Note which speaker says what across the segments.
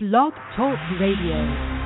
Speaker 1: Blog Talk Radio.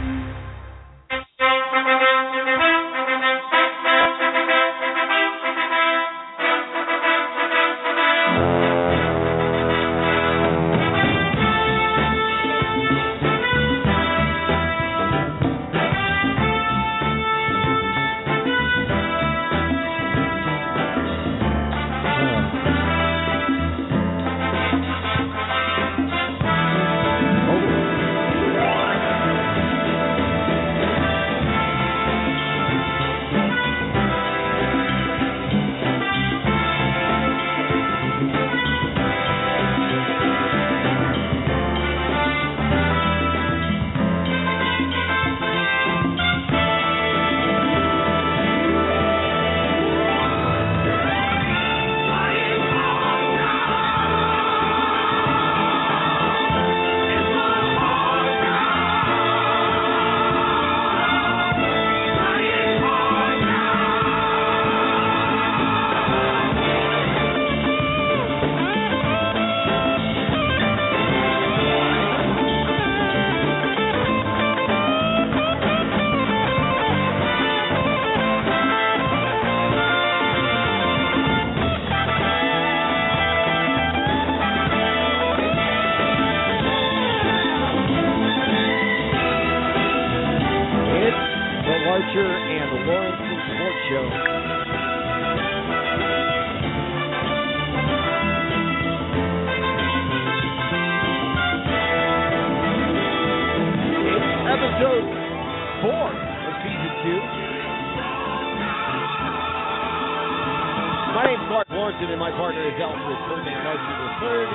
Speaker 2: And my partner is Alfred Ferdinand Larcher the third.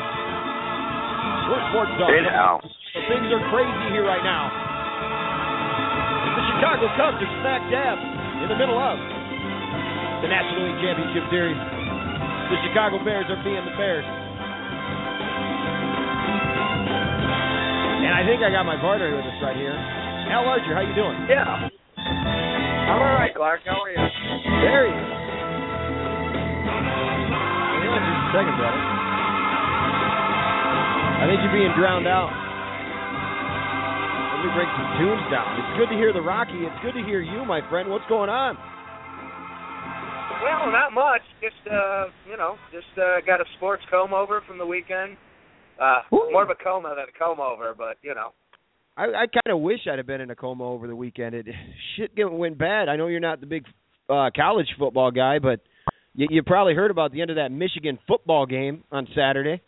Speaker 2: We're sports dogs.
Speaker 3: Hey.
Speaker 2: So things are crazy here right now. The Chicago Cubs are smack dab in the middle of the National League Championship Series. The Chicago Bears are being the Bears. And I think I got my partner with us right here. Al Larcher, how you doing?
Speaker 3: Yeah. I'm all right, Clark. How are you?
Speaker 2: There he is. Second, brother. I think you're being drowned out. Let me break some tunes down. It's good to hear the Rocky. It's good to hear you, my friend. What's going on?
Speaker 3: Well, not much. Just uh, you know, just uh, got a sports comb over from the weekend. Uh,
Speaker 2: Ooh.
Speaker 3: more of a coma than a comb over, but you know.
Speaker 2: I, I kind of wish I'd have been in a coma over the weekend. It shit went bad. I know you're not the big uh, college football guy, but you, you probably heard about the end of that Michigan football game on Saturday.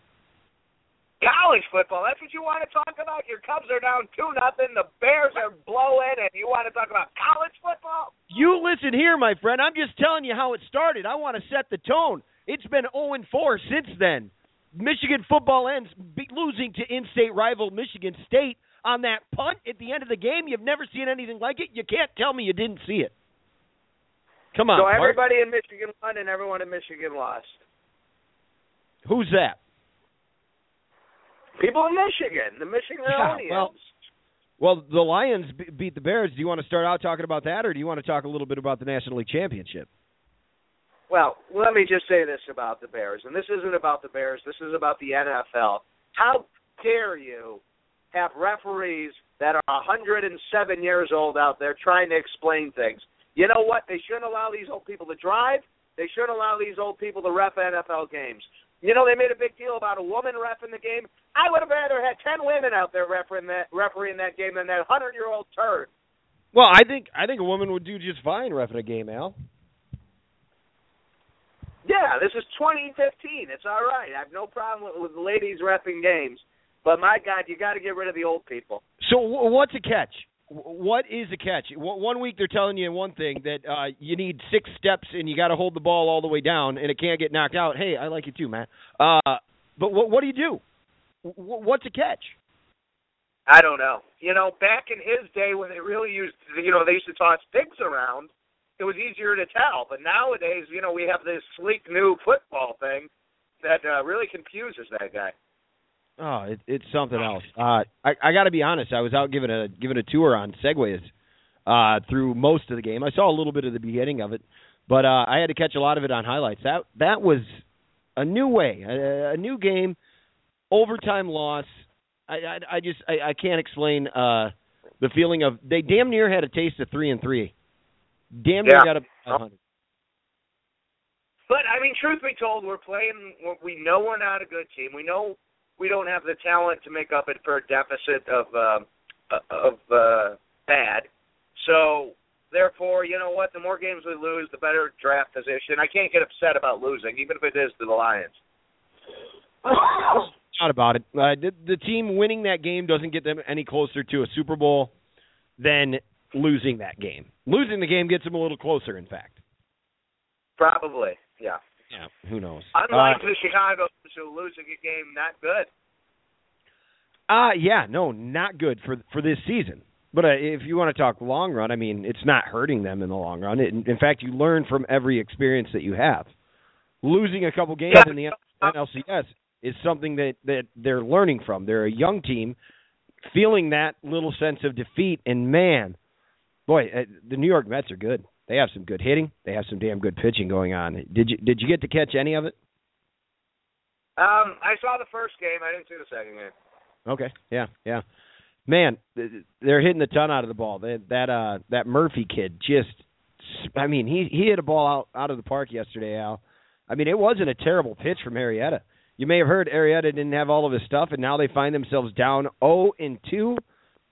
Speaker 3: College football. That's what you want to talk about. Your Cubs are down two nothing. The Bears are blowing, and you want to talk about college football?
Speaker 2: You listen here, my friend. I'm just telling you how it started. I want to set the tone. It's been 0 and 4 since then. Michigan football ends be- losing to in-state rival Michigan State on that punt at the end of the game. You've never seen anything like it. You can't tell me you didn't see it. Come on,
Speaker 3: so everybody in Michigan won, and everyone in Michigan lost.
Speaker 2: who's that?
Speaker 3: People in Michigan, the Michiganians.
Speaker 2: Yeah, well- Well, the Lions be- beat the Bears. Do you want to start out talking about that, or do you want to talk a little bit about the National League Championship?
Speaker 3: Well, let me just say this about the Bears, and this isn't about the Bears. This is about the NFL. How dare you have referees that are 107 years old out there trying to explain things? You know what? They shouldn't allow these old people to drive. They shouldn't allow these old people to ref NFL games. You know, they made a big deal about a woman refing the game. I would have rather had 10 women out there refereeing that, refereeing that game than that 100 year old turd.
Speaker 2: Well, I think I think a woman would do just fine refing a game, Al.
Speaker 3: Yeah, this is 2015. It's all right. I have no problem with, with ladies refing games. But my God, you got to get rid of the old people.
Speaker 2: So w- what's a catch? What is a catch? One week they're telling you one thing that uh, you need six steps and you got to hold the ball all the way down and it can't get knocked out. Hey, I like it too, man. Uh, but what what do you do? What's a catch?
Speaker 3: I don't know. You know, back in his day when they really used, you know, they used to toss pigs around, it was easier to tell. But nowadays, you know, we have this sleek new football thing that uh, really confuses that guy.
Speaker 2: Oh, it, it's something else. Uh, I I got to be honest. I was out giving a giving a tour on segways uh, through most of the game. I saw a little bit of the beginning of it, but uh, I had to catch a lot of it on highlights. That that was a new way, a, a new game, overtime loss. I I, I just I, I can't explain uh the feeling of they damn near had a taste of three and three. Damn near
Speaker 3: Yeah.
Speaker 2: got a hundred.
Speaker 3: But I mean, truth be told, we're playing. We know we're not a good team. We know we don't have the talent to make up it for a deficit of uh, of uh, bad. So therefore, you know what? The more games we lose, the better draft position. I can't get upset about losing, even if it is to the Lions.
Speaker 2: Not about it. Uh, the, the team winning that game doesn't get them any closer to a Super Bowl than losing that game. Losing the game gets them a little closer, in fact.
Speaker 3: Probably, yeah.
Speaker 2: Yeah, who knows?
Speaker 3: Unlike
Speaker 2: uh,
Speaker 3: the Chicago, who losing a game not good.
Speaker 2: Uh yeah, no, not good for for this season. But uh, if you want to talk long run, I mean, it's not hurting them in the long run. It, in fact, you learn from every experience that you have. Losing a couple games
Speaker 3: Yeah.
Speaker 2: in the NLCS is something that that they're learning from. They're a young team, feeling that little sense of defeat, and man, boy, uh, the New York Mets are good. They have some good hitting. They have some damn good pitching going on. Did you did you get to catch any of it?
Speaker 3: Um, I saw the first game. I didn't see the second game.
Speaker 2: Okay. Yeah. Yeah. Man, they're hitting the ton out of the ball. That that uh that Murphy kid just I mean, he he hit a ball out out of the park yesterday, Al. I mean, it wasn't a terrible pitch from Arrieta. You may have heard Arrieta didn't have all of his stuff and now they find themselves down 0 and 2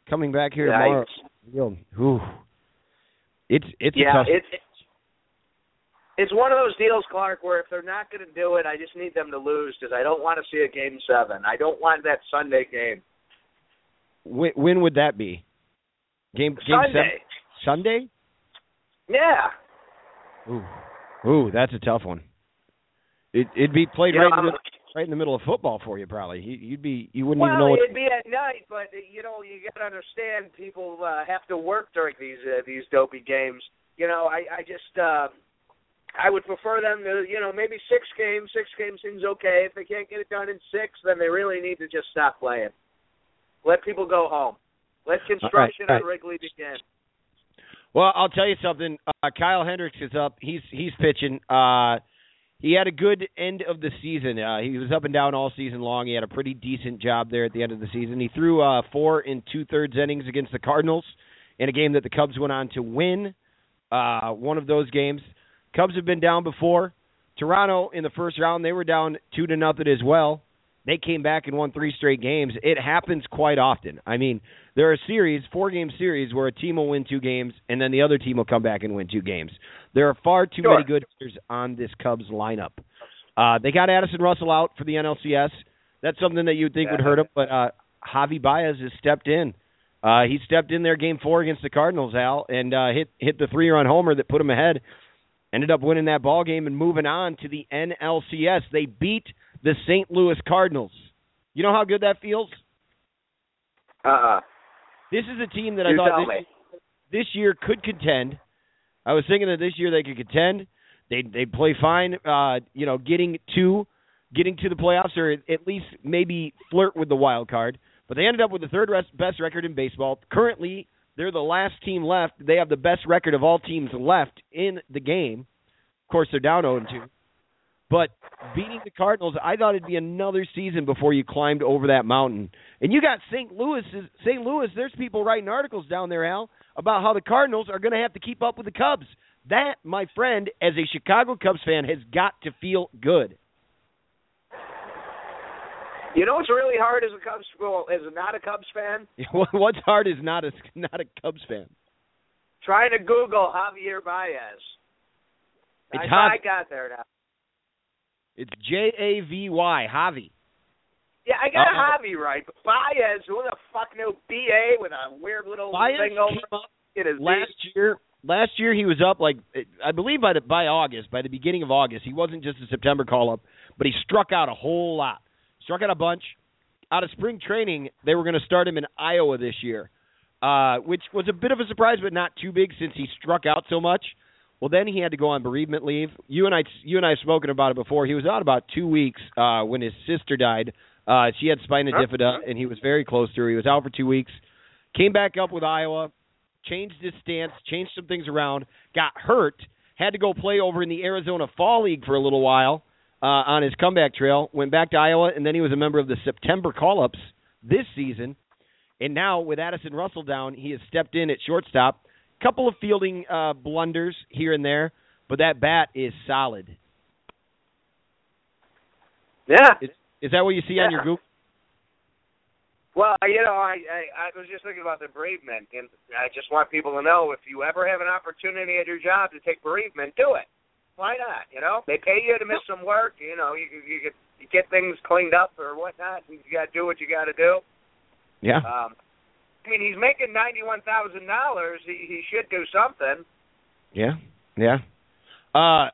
Speaker 2: coming back here tomorrow. Yo, whew. It's it's
Speaker 3: yeah, it's it's one of those deals, Clark, where if they're not going to do it, I just need them to lose because I don't want to see a game seven. I don't want that Sunday game.
Speaker 2: when, when would that be? Game game
Speaker 3: Sunday.
Speaker 2: seven Sunday?
Speaker 3: Yeah.
Speaker 2: Ooh. Ooh, that's a tough one. It it'd be played
Speaker 3: You
Speaker 2: right
Speaker 3: know,
Speaker 2: in the right in the middle of football for you probably. You, you'd be you wouldn't even know
Speaker 3: Well,
Speaker 2: what
Speaker 3: it'd be at night, but you know you got to understand people uh, have to work during these uh, these dopey games. You know, I I just uh, I would prefer them to you know maybe six games. Six games seems okay. If they can't get it done in six, then they really need to just stop playing. Let people go home. Let construction
Speaker 2: all right.
Speaker 3: on Wrigley begin.
Speaker 2: Well, I'll tell you something. Uh, Kyle Hendricks is up. He's he's pitching. Uh, he had a good end of the season. Uh, he was up and down all season long. He had a pretty decent job there at the end of the season. He threw uh, four and two thirds innings against the Cardinals in a game that the Cubs went on to win. Uh, one of those games. Cubs have been down before. Toronto in the first round they were down two to nothing as well. They came back and won three straight games. It happens quite often. I mean, there are series, four game series, where a team will win two games and then the other team will come back and win two games. There are far too
Speaker 3: Sure.
Speaker 2: many good hitters on this Cubs lineup. Uh, they got Addison Russell out for the NLCS. That's something that you'd think would hurt him, but uh, Javy Baez has stepped in. Uh, he stepped in there game four against the Cardinals, Al, and uh, hit hit the three run homer that put him ahead. Ended up winning that ball game and moving on to the NLCS. They beat the St. Louis Cardinals. You know how good that feels?
Speaker 3: Uh uh
Speaker 2: This is a team that I thought this,
Speaker 3: me.
Speaker 2: this year could contend. I was thinking that this year they could contend. They they play fine. Uh, you know, getting to getting to the playoffs or at least maybe flirt with the wild card. But they ended up with the third best record in baseball. Currently, they're the last team left. They have the best record of all teams left in the game. Of course, they're down 0 2. But beating the Cardinals, I thought it'd be another season before you climbed over that mountain. And you got St. Louis. St. Louis. There's people writing articles down there, Al, about how the Cardinals are going to have to keep up with the Cubs. That, my friend, as a Chicago Cubs fan, has got to feel good.
Speaker 3: You know what's really hard as a Cubs well, as a not a Cubs fan?
Speaker 2: What's hard is not a not a Cubs fan.
Speaker 3: Trying to Google Javier Baez.
Speaker 2: It's
Speaker 3: I,
Speaker 2: Javy.
Speaker 3: I got there now.
Speaker 2: It's J A V Y, Javy.
Speaker 3: Yeah, I got
Speaker 2: Uh-oh.
Speaker 3: Javy right, but Baez, who the fuck knew BA with a weird little
Speaker 2: Baez
Speaker 3: thing over
Speaker 2: up
Speaker 3: in his
Speaker 2: last year last year he was up like I believe by the by August, by the beginning of August. He wasn't just a September call up, but he struck out a whole lot. Struck out a bunch. Out of spring training, they were going to start him in Iowa this year, uh, which was a bit of a surprise, but not too big since he struck out so much. Well, then he had to go on bereavement leave. You and I, you and I have spoken about it before. He was out about two weeks uh, when his sister died. Uh, she had spina bifida, and he was very close to her. He was out for two weeks. Came back up with Iowa, changed his stance, changed some things around, got hurt, had to go play over in the Arizona Fall League for a little while uh, on his comeback trail, went back to Iowa, and then he was a member of the September call ups this season. And now with Addison Russell down, he has stepped in at shortstop. Couple of fielding uh, blunders here and there, but that bat is solid.
Speaker 3: Yeah.
Speaker 2: Is, is that what you see
Speaker 3: Yeah.
Speaker 2: on your Google?
Speaker 3: Well, you know, I, I I was just thinking about the bereavement, and I just want people to know if you ever have an opportunity at your job to take bereavement, do it. Why not? You know, they pay you to miss some work. You know, you you get you get things cleaned up or whatnot. And you got to do what you got to do.
Speaker 2: Yeah.
Speaker 3: Um, I mean, he's making ninety one thousand dollars. He he should do something.
Speaker 2: Yeah, yeah. Uh,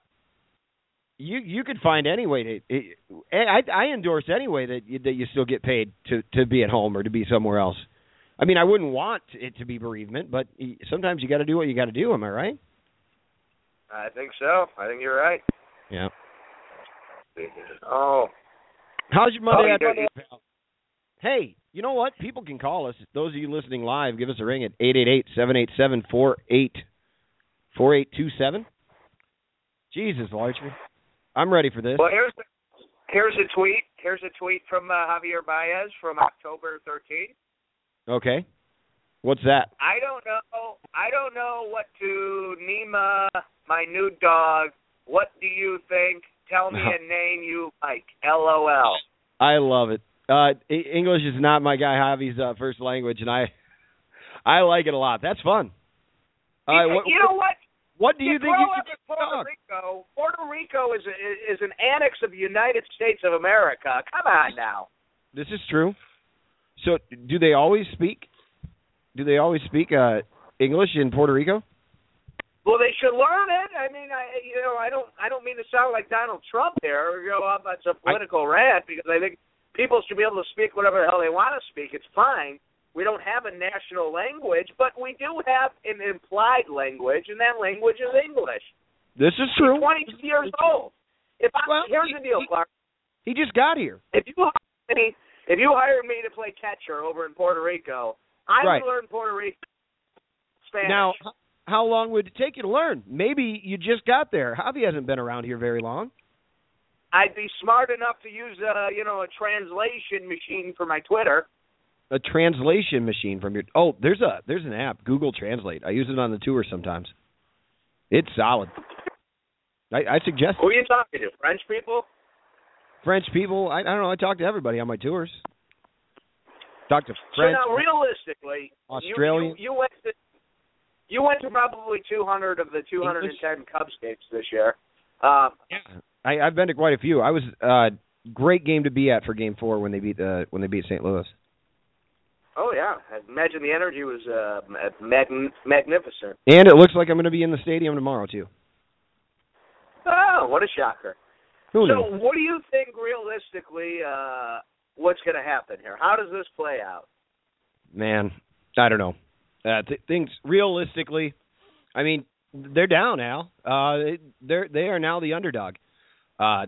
Speaker 2: you you could find any way to. It, I I endorse any way that you, that you still get paid to to be at home or to be somewhere else. I mean, I wouldn't want it to be bereavement, but sometimes you got to do what you got to do. Am I right?
Speaker 3: I think so. I think you're right.
Speaker 2: Yeah.
Speaker 3: Oh,
Speaker 2: How's your Monday
Speaker 3: Oh, you
Speaker 2: afternoon,
Speaker 3: did-
Speaker 2: pal? Hey, you know what? People can call us. Those of you listening live, give us a ring at eight eight eight seven eight seven four eight four eight two seven. Jesus, Larcher. I'm ready for this.
Speaker 3: well, here's the, here's a tweet. Here's a tweet from uh, Javier Baez from October 13th.
Speaker 2: Okay. What's that?
Speaker 3: I don't know. I don't know what to uh, my new dog. What do you think? Tell me a name you like. LOL.
Speaker 2: I love it. Uh, English is not my guy Javy's uh, first language, and I I like it a lot. That's fun. All right, what,
Speaker 3: you know what?
Speaker 2: what do you think
Speaker 3: grow
Speaker 2: you
Speaker 3: up in Puerto
Speaker 2: dog?
Speaker 3: Rico. Puerto Rico is a, is an annex of the United States of America. Come on now.
Speaker 2: This is true. So, do they always speak? Do they always speak uh, English in Puerto Rico?
Speaker 3: Well, they should learn it. I mean, I you know, I don't I don't mean to sound like Donald Trump here or go off on some political rant because I think people should be able to speak whatever the hell they want to speak. It's fine. We don't have a national language, but we do have an implied language, and that language is English.
Speaker 2: This is true.
Speaker 3: He's 22 years old. If I,
Speaker 2: Well,
Speaker 3: here's
Speaker 2: he-
Speaker 3: the deal, Clark.
Speaker 2: He just got here.
Speaker 3: If you hired me, if you hired me to play catcher over in Puerto Rico, I
Speaker 2: Right.
Speaker 3: would learn Puerto Rico Spanish.
Speaker 2: Now, how long would it take you to learn? Maybe you just got there. Javy hasn't been around here very long.
Speaker 3: I'd be smart enough to use a you know a translation machine for my Twitter.
Speaker 2: A translation machine from your Oh, there's a there's an app, Google Translate. I use it on the tour sometimes. It's solid. I, I suggest
Speaker 3: Who are you talking to? French people?
Speaker 2: French people. I, I don't know. I talk to everybody on my tours. Talk to French.
Speaker 3: So now, realistically, you-
Speaker 2: Australian.
Speaker 3: You, you, went to you went to probably 200 of the 210 Cubs games this year. Um,
Speaker 2: I, I've been to quite a few. I was uh great game to be at for Game Four when they beat the when they beat St. Louis.
Speaker 3: oh yeah, I imagine the energy was uh, mag- magnificent.
Speaker 2: And it looks like I'm going to be in the stadium tomorrow too.
Speaker 3: Oh, what a shocker!
Speaker 2: Who
Speaker 3: so,
Speaker 2: knows?
Speaker 3: what do you think realistically? Uh, what's going to happen here? How does this play out?
Speaker 2: Man, I don't know. Uh, th- things realistically, I mean, they're down now. Uh, they're they are now the underdog. Uh,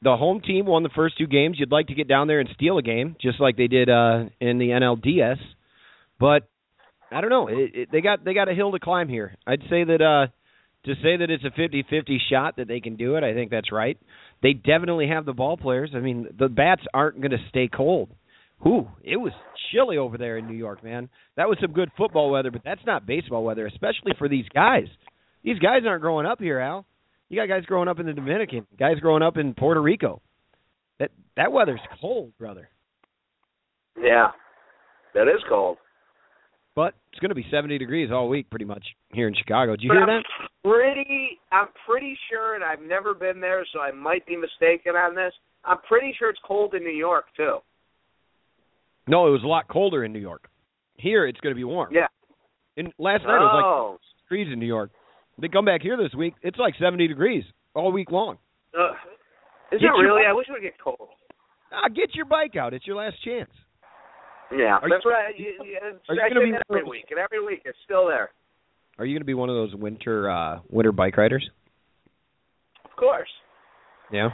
Speaker 2: the home team won the first two games. You'd like to get down there and steal a game, just like they did uh, in the NLDS. But I don't know. It, it, they got they got a hill to climb here. I'd say that uh, to say that it's a 50-50 shot that they can do it. I think that's right. They definitely have the ball players. I mean, the bats aren't going to stay cold. Whew, it was chilly over there in New York, man. That was some good football weather, but that's not baseball weather, especially for these guys. These guys aren't growing up here, Al. You got guys growing up in the Dominican, guys growing up in Puerto Rico. That that weather's cold, brother.
Speaker 3: Yeah, that is cold.
Speaker 2: But it's going to be 70 degrees all week, pretty much here in Chicago. Did you
Speaker 3: But
Speaker 2: hear
Speaker 3: I'm
Speaker 2: that?
Speaker 3: Pretty, I'm pretty sure, and I've never been there, so I might be mistaken on this. I'm pretty sure it's cold in New York too.
Speaker 2: No, it was a lot colder in New York. Here, it's going to be warm.
Speaker 3: Yeah.
Speaker 2: And last night it was like
Speaker 3: oh,
Speaker 2: degrees in New York. They come back here this week. It's like 70 degrees all week long.
Speaker 3: uh, is
Speaker 2: Get
Speaker 3: it really?
Speaker 2: bike-
Speaker 3: I wish it would get cold.
Speaker 2: Ah, get your bike out. It's your last chance.
Speaker 3: Yeah,
Speaker 2: Are
Speaker 3: that's
Speaker 2: you-
Speaker 3: you,
Speaker 2: are you gonna be
Speaker 3: that
Speaker 2: one
Speaker 3: every
Speaker 2: those-
Speaker 3: week, and every week it's still there.
Speaker 2: Are you going to be one of those winter uh winter bike riders?
Speaker 3: Of course.
Speaker 2: Yeah.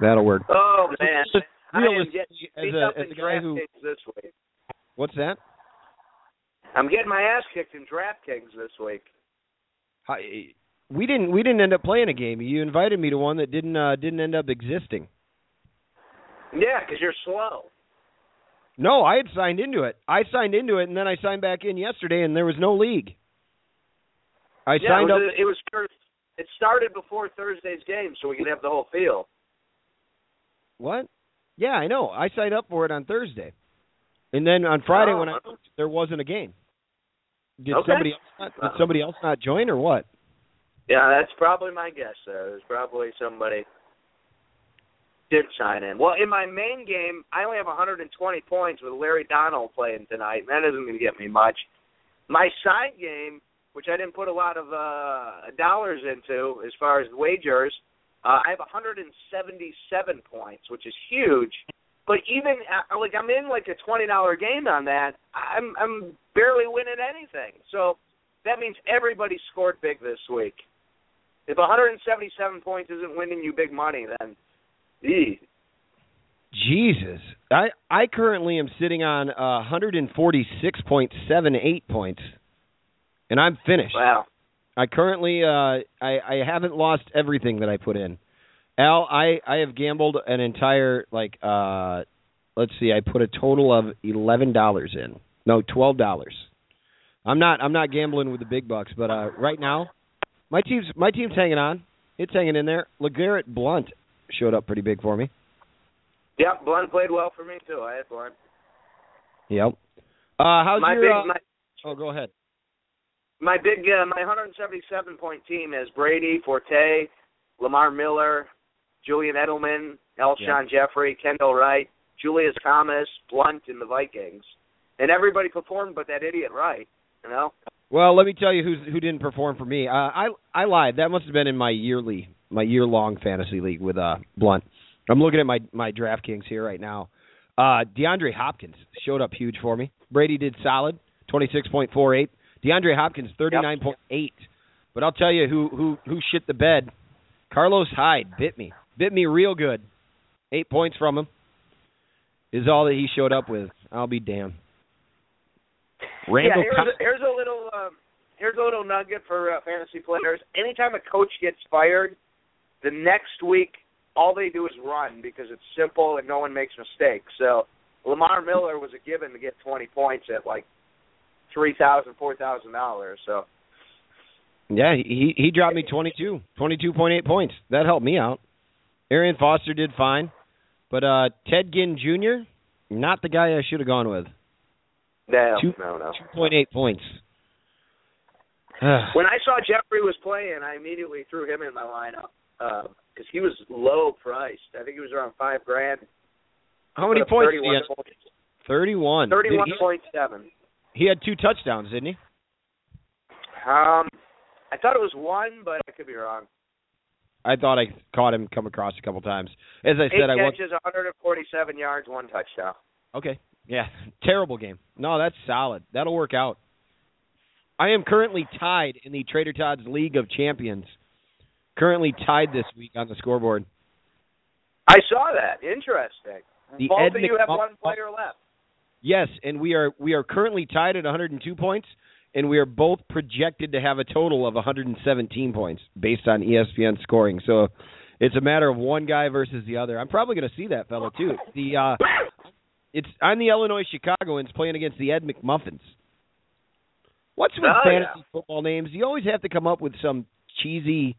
Speaker 2: That'll work.
Speaker 3: Oh man,
Speaker 2: Just
Speaker 3: I am getting
Speaker 2: as
Speaker 3: beat
Speaker 2: a
Speaker 3: up
Speaker 2: as
Speaker 3: in
Speaker 2: a guy who
Speaker 3: this week.
Speaker 2: what's that?
Speaker 3: I'm getting my ass kicked in DraftKings this week.
Speaker 2: How, we didn't we didn't end up playing a game. You invited me to one that didn't uh didn't end up existing.
Speaker 3: Yeah, because you're slow.
Speaker 2: No, I had signed into it. I signed into it, and then I signed back in yesterday, and there was no league. I
Speaker 3: yeah,
Speaker 2: signed
Speaker 3: it
Speaker 2: up.
Speaker 3: It was. It started before Thursday's game, so we could have the whole field.
Speaker 2: What? Yeah, I know. I signed up for it on Thursday, and then on Friday
Speaker 3: Oh,
Speaker 2: when I there wasn't a game. Did
Speaker 3: Okay.
Speaker 2: somebody else not, did somebody else not join or what?
Speaker 3: Yeah, that's probably my guess. There, there's probably somebody did sign in. Well, in my main game, I only have 120 points with Larry Donnell playing tonight. and That isn't going to get me much. My side game, which I didn't put a lot of uh dollars into as far as wagers, uh, I have 177 points, which is huge. But even uh, like I'm in like a twenty dollar game on that, I'm I'm barely winning anything. So that means everybody scored big this week. If 177 points isn't winning you big money, then ee.
Speaker 2: Jesus, I I currently am sitting on uh, 146.78 points, and I'm finished.
Speaker 3: wow.
Speaker 2: I currently uh, I I haven't lost everything that I put in. Al, I I have gambled an entire like uh, let's see, I put a total of eleven dollars in. No, twelve dollars. I'm not I'm not gambling with the big bucks, but uh, right now, my team's my team's hanging on. It's hanging in there. LeGarrette Blount showed up pretty big for me.
Speaker 3: Yep, Blount played well for me too. I had Blount.
Speaker 2: Yep. Uh, how's
Speaker 3: my
Speaker 2: your?
Speaker 3: big
Speaker 2: uh,
Speaker 3: my
Speaker 2: oh, go ahead.
Speaker 3: my big uh, my 177 point team is Brady, Forte, Lamar Miller, Julian Edelman, Alshon Jeffery, Kendall Wright, Julius Thomas, Blount, and the Vikings. And everybody performed, but that idiot right You know.
Speaker 2: Well, let me tell you who's who didn't perform for me. Uh, I I lied. That must have been in my yearly my year long fantasy league with uh Blount. I'm looking at my my DraftKings here right now. Uh DeAndre Hopkins showed up huge for me. Brady did solid, 26.48. DeAndre Hopkins 39.8. But I'll tell you who who who shit the bed. Carlos Hyde bit me. Bit me real good. 8 points from him is all that he showed up with. I'll be damned. Randall
Speaker 3: yeah, here's a, here's a little um, here's a little nugget for uh, fantasy players. Anytime a coach gets fired, the next week all they do is run because it's simple and no one makes mistakes. So Lamar Miller was a given to get 20 points at like three thousand, four thousand dollars. So
Speaker 2: Yeah, he he dropped me 22, 22.8 points. That helped me out. Arian Foster did fine, but uh Ted Ginn Jr. not the guy I should have gone with.
Speaker 3: No,
Speaker 2: Two-
Speaker 3: no, no.
Speaker 2: 2.8 points.
Speaker 3: When I saw Jeffery was playing, I immediately threw him in my lineup because he was low priced. I think he was around five grand.
Speaker 2: How many points?
Speaker 3: 31
Speaker 2: Did
Speaker 3: points.
Speaker 2: 31.
Speaker 3: Thirty-one point seven.
Speaker 2: He, point he had two touchdowns, didn't he?
Speaker 3: Um, I thought it was one, but I could be wrong.
Speaker 2: I thought I caught him come across a couple times. As I
Speaker 3: Eight
Speaker 2: said, I was
Speaker 3: catches, 147 yards, one touchdown.
Speaker 2: Okay. Yeah. Terrible game. No, that's solid. That'll work out. I am currently tied in the Trader Todd's League of Champions. Currently tied this week on the scoreboard.
Speaker 3: I saw that. Interesting.
Speaker 2: The
Speaker 3: Both
Speaker 2: Ed
Speaker 3: of you have one player left.
Speaker 2: Yes, and we are we are currently tied at 102 points, and we are both projected to have a total of 117 points based on ESPN scoring. So it's a matter of one guy versus the other. I'm probably going to see that fellow too. The uh, it's I'm the Illinois Chicagoans playing against the Ed McMuffins. What's with
Speaker 3: Oh,
Speaker 2: fantasy
Speaker 3: yeah.
Speaker 2: football names? You always have to come up with some cheesy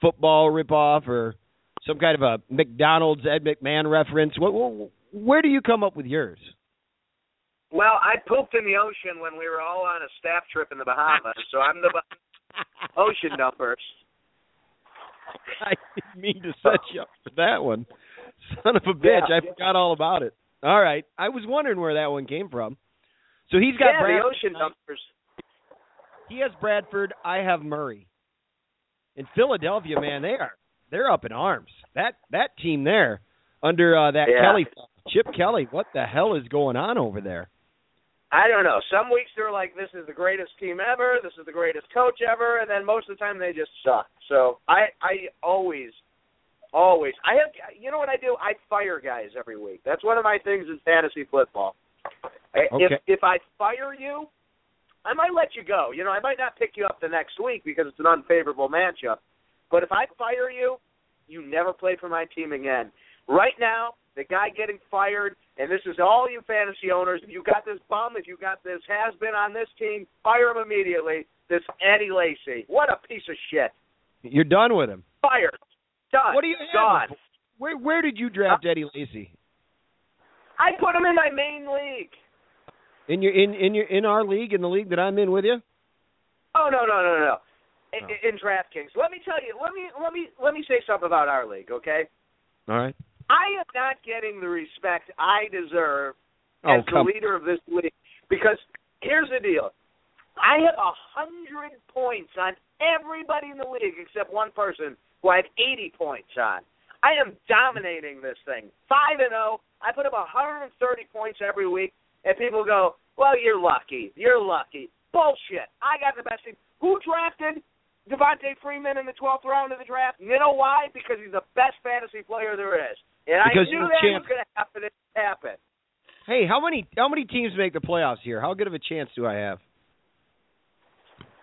Speaker 2: football ripoff or some kind of a McDonald's Ed McMahon reference. What, what, where do you come up with yours?
Speaker 3: Well, I pooped in the ocean when we were all on a staff trip in the Bahamas, so I'm the ocean numbers.
Speaker 2: I didn't mean to set you up for that one. Son of a bitch,
Speaker 3: Yeah.
Speaker 2: I forgot all about it. All right. I was wondering where that one came from. So he's got
Speaker 3: yeah,
Speaker 2: Bradford.
Speaker 3: the ocean numbers.
Speaker 2: He has Bradford, I have Murray. In Philadelphia, man, they are they're up in arms. That that team there under uh, that
Speaker 3: Yeah.
Speaker 2: Kelly Chip Kelly, what the hell is going on over there?
Speaker 3: I don't know. Some weeks they're like, "This is the greatest team ever. This is the greatest coach ever," and then most of the time they just suck. So I, I always, always, I have. You know what I do? I fire guys every week. That's one of my things in fantasy football.
Speaker 2: Okay.
Speaker 3: If if I fire you, I might let you go. You know, I might not pick you up the next week because it's an unfavorable matchup. But if I fire you, you never play for my team again. Right now, the guy getting fired, and this is all you fantasy owners. If you got this bum, if you got this has been on this team, fire him immediately. This Eddie Lacy, what a piece of shit.
Speaker 2: You're done with him.
Speaker 3: Fired. Done.
Speaker 2: What do you have
Speaker 3: Gone.
Speaker 2: him for? Where where did you draft Eddie Lacy?
Speaker 3: I put him in my main league.
Speaker 2: In your in in your in our league, in the league that I'm in with you?
Speaker 3: Oh no no no no. In,
Speaker 2: Oh.
Speaker 3: in DraftKings, let me tell you. Let me let me let me say something about our league, okay?
Speaker 2: All right.
Speaker 3: I am not getting the respect I deserve
Speaker 2: Oh
Speaker 3: as the leader of this league because here's the deal. I have a hundred points on everybody in the league except one person who I have eighty points on. I am dominating this thing. Five and zero. I put up a hundred and thirty points every week, and people go, "Well, you're lucky. You're lucky." Bullshit. I got the best team. Who drafted Devonta Freeman in the twelfth round of the draft? You know why? Because he's the best fantasy player there is, and
Speaker 2: Because
Speaker 3: I knew that
Speaker 2: champ-
Speaker 3: was going to happen. It happened.
Speaker 2: Hey, how many how many teams make the playoffs here? How good of a chance do I have?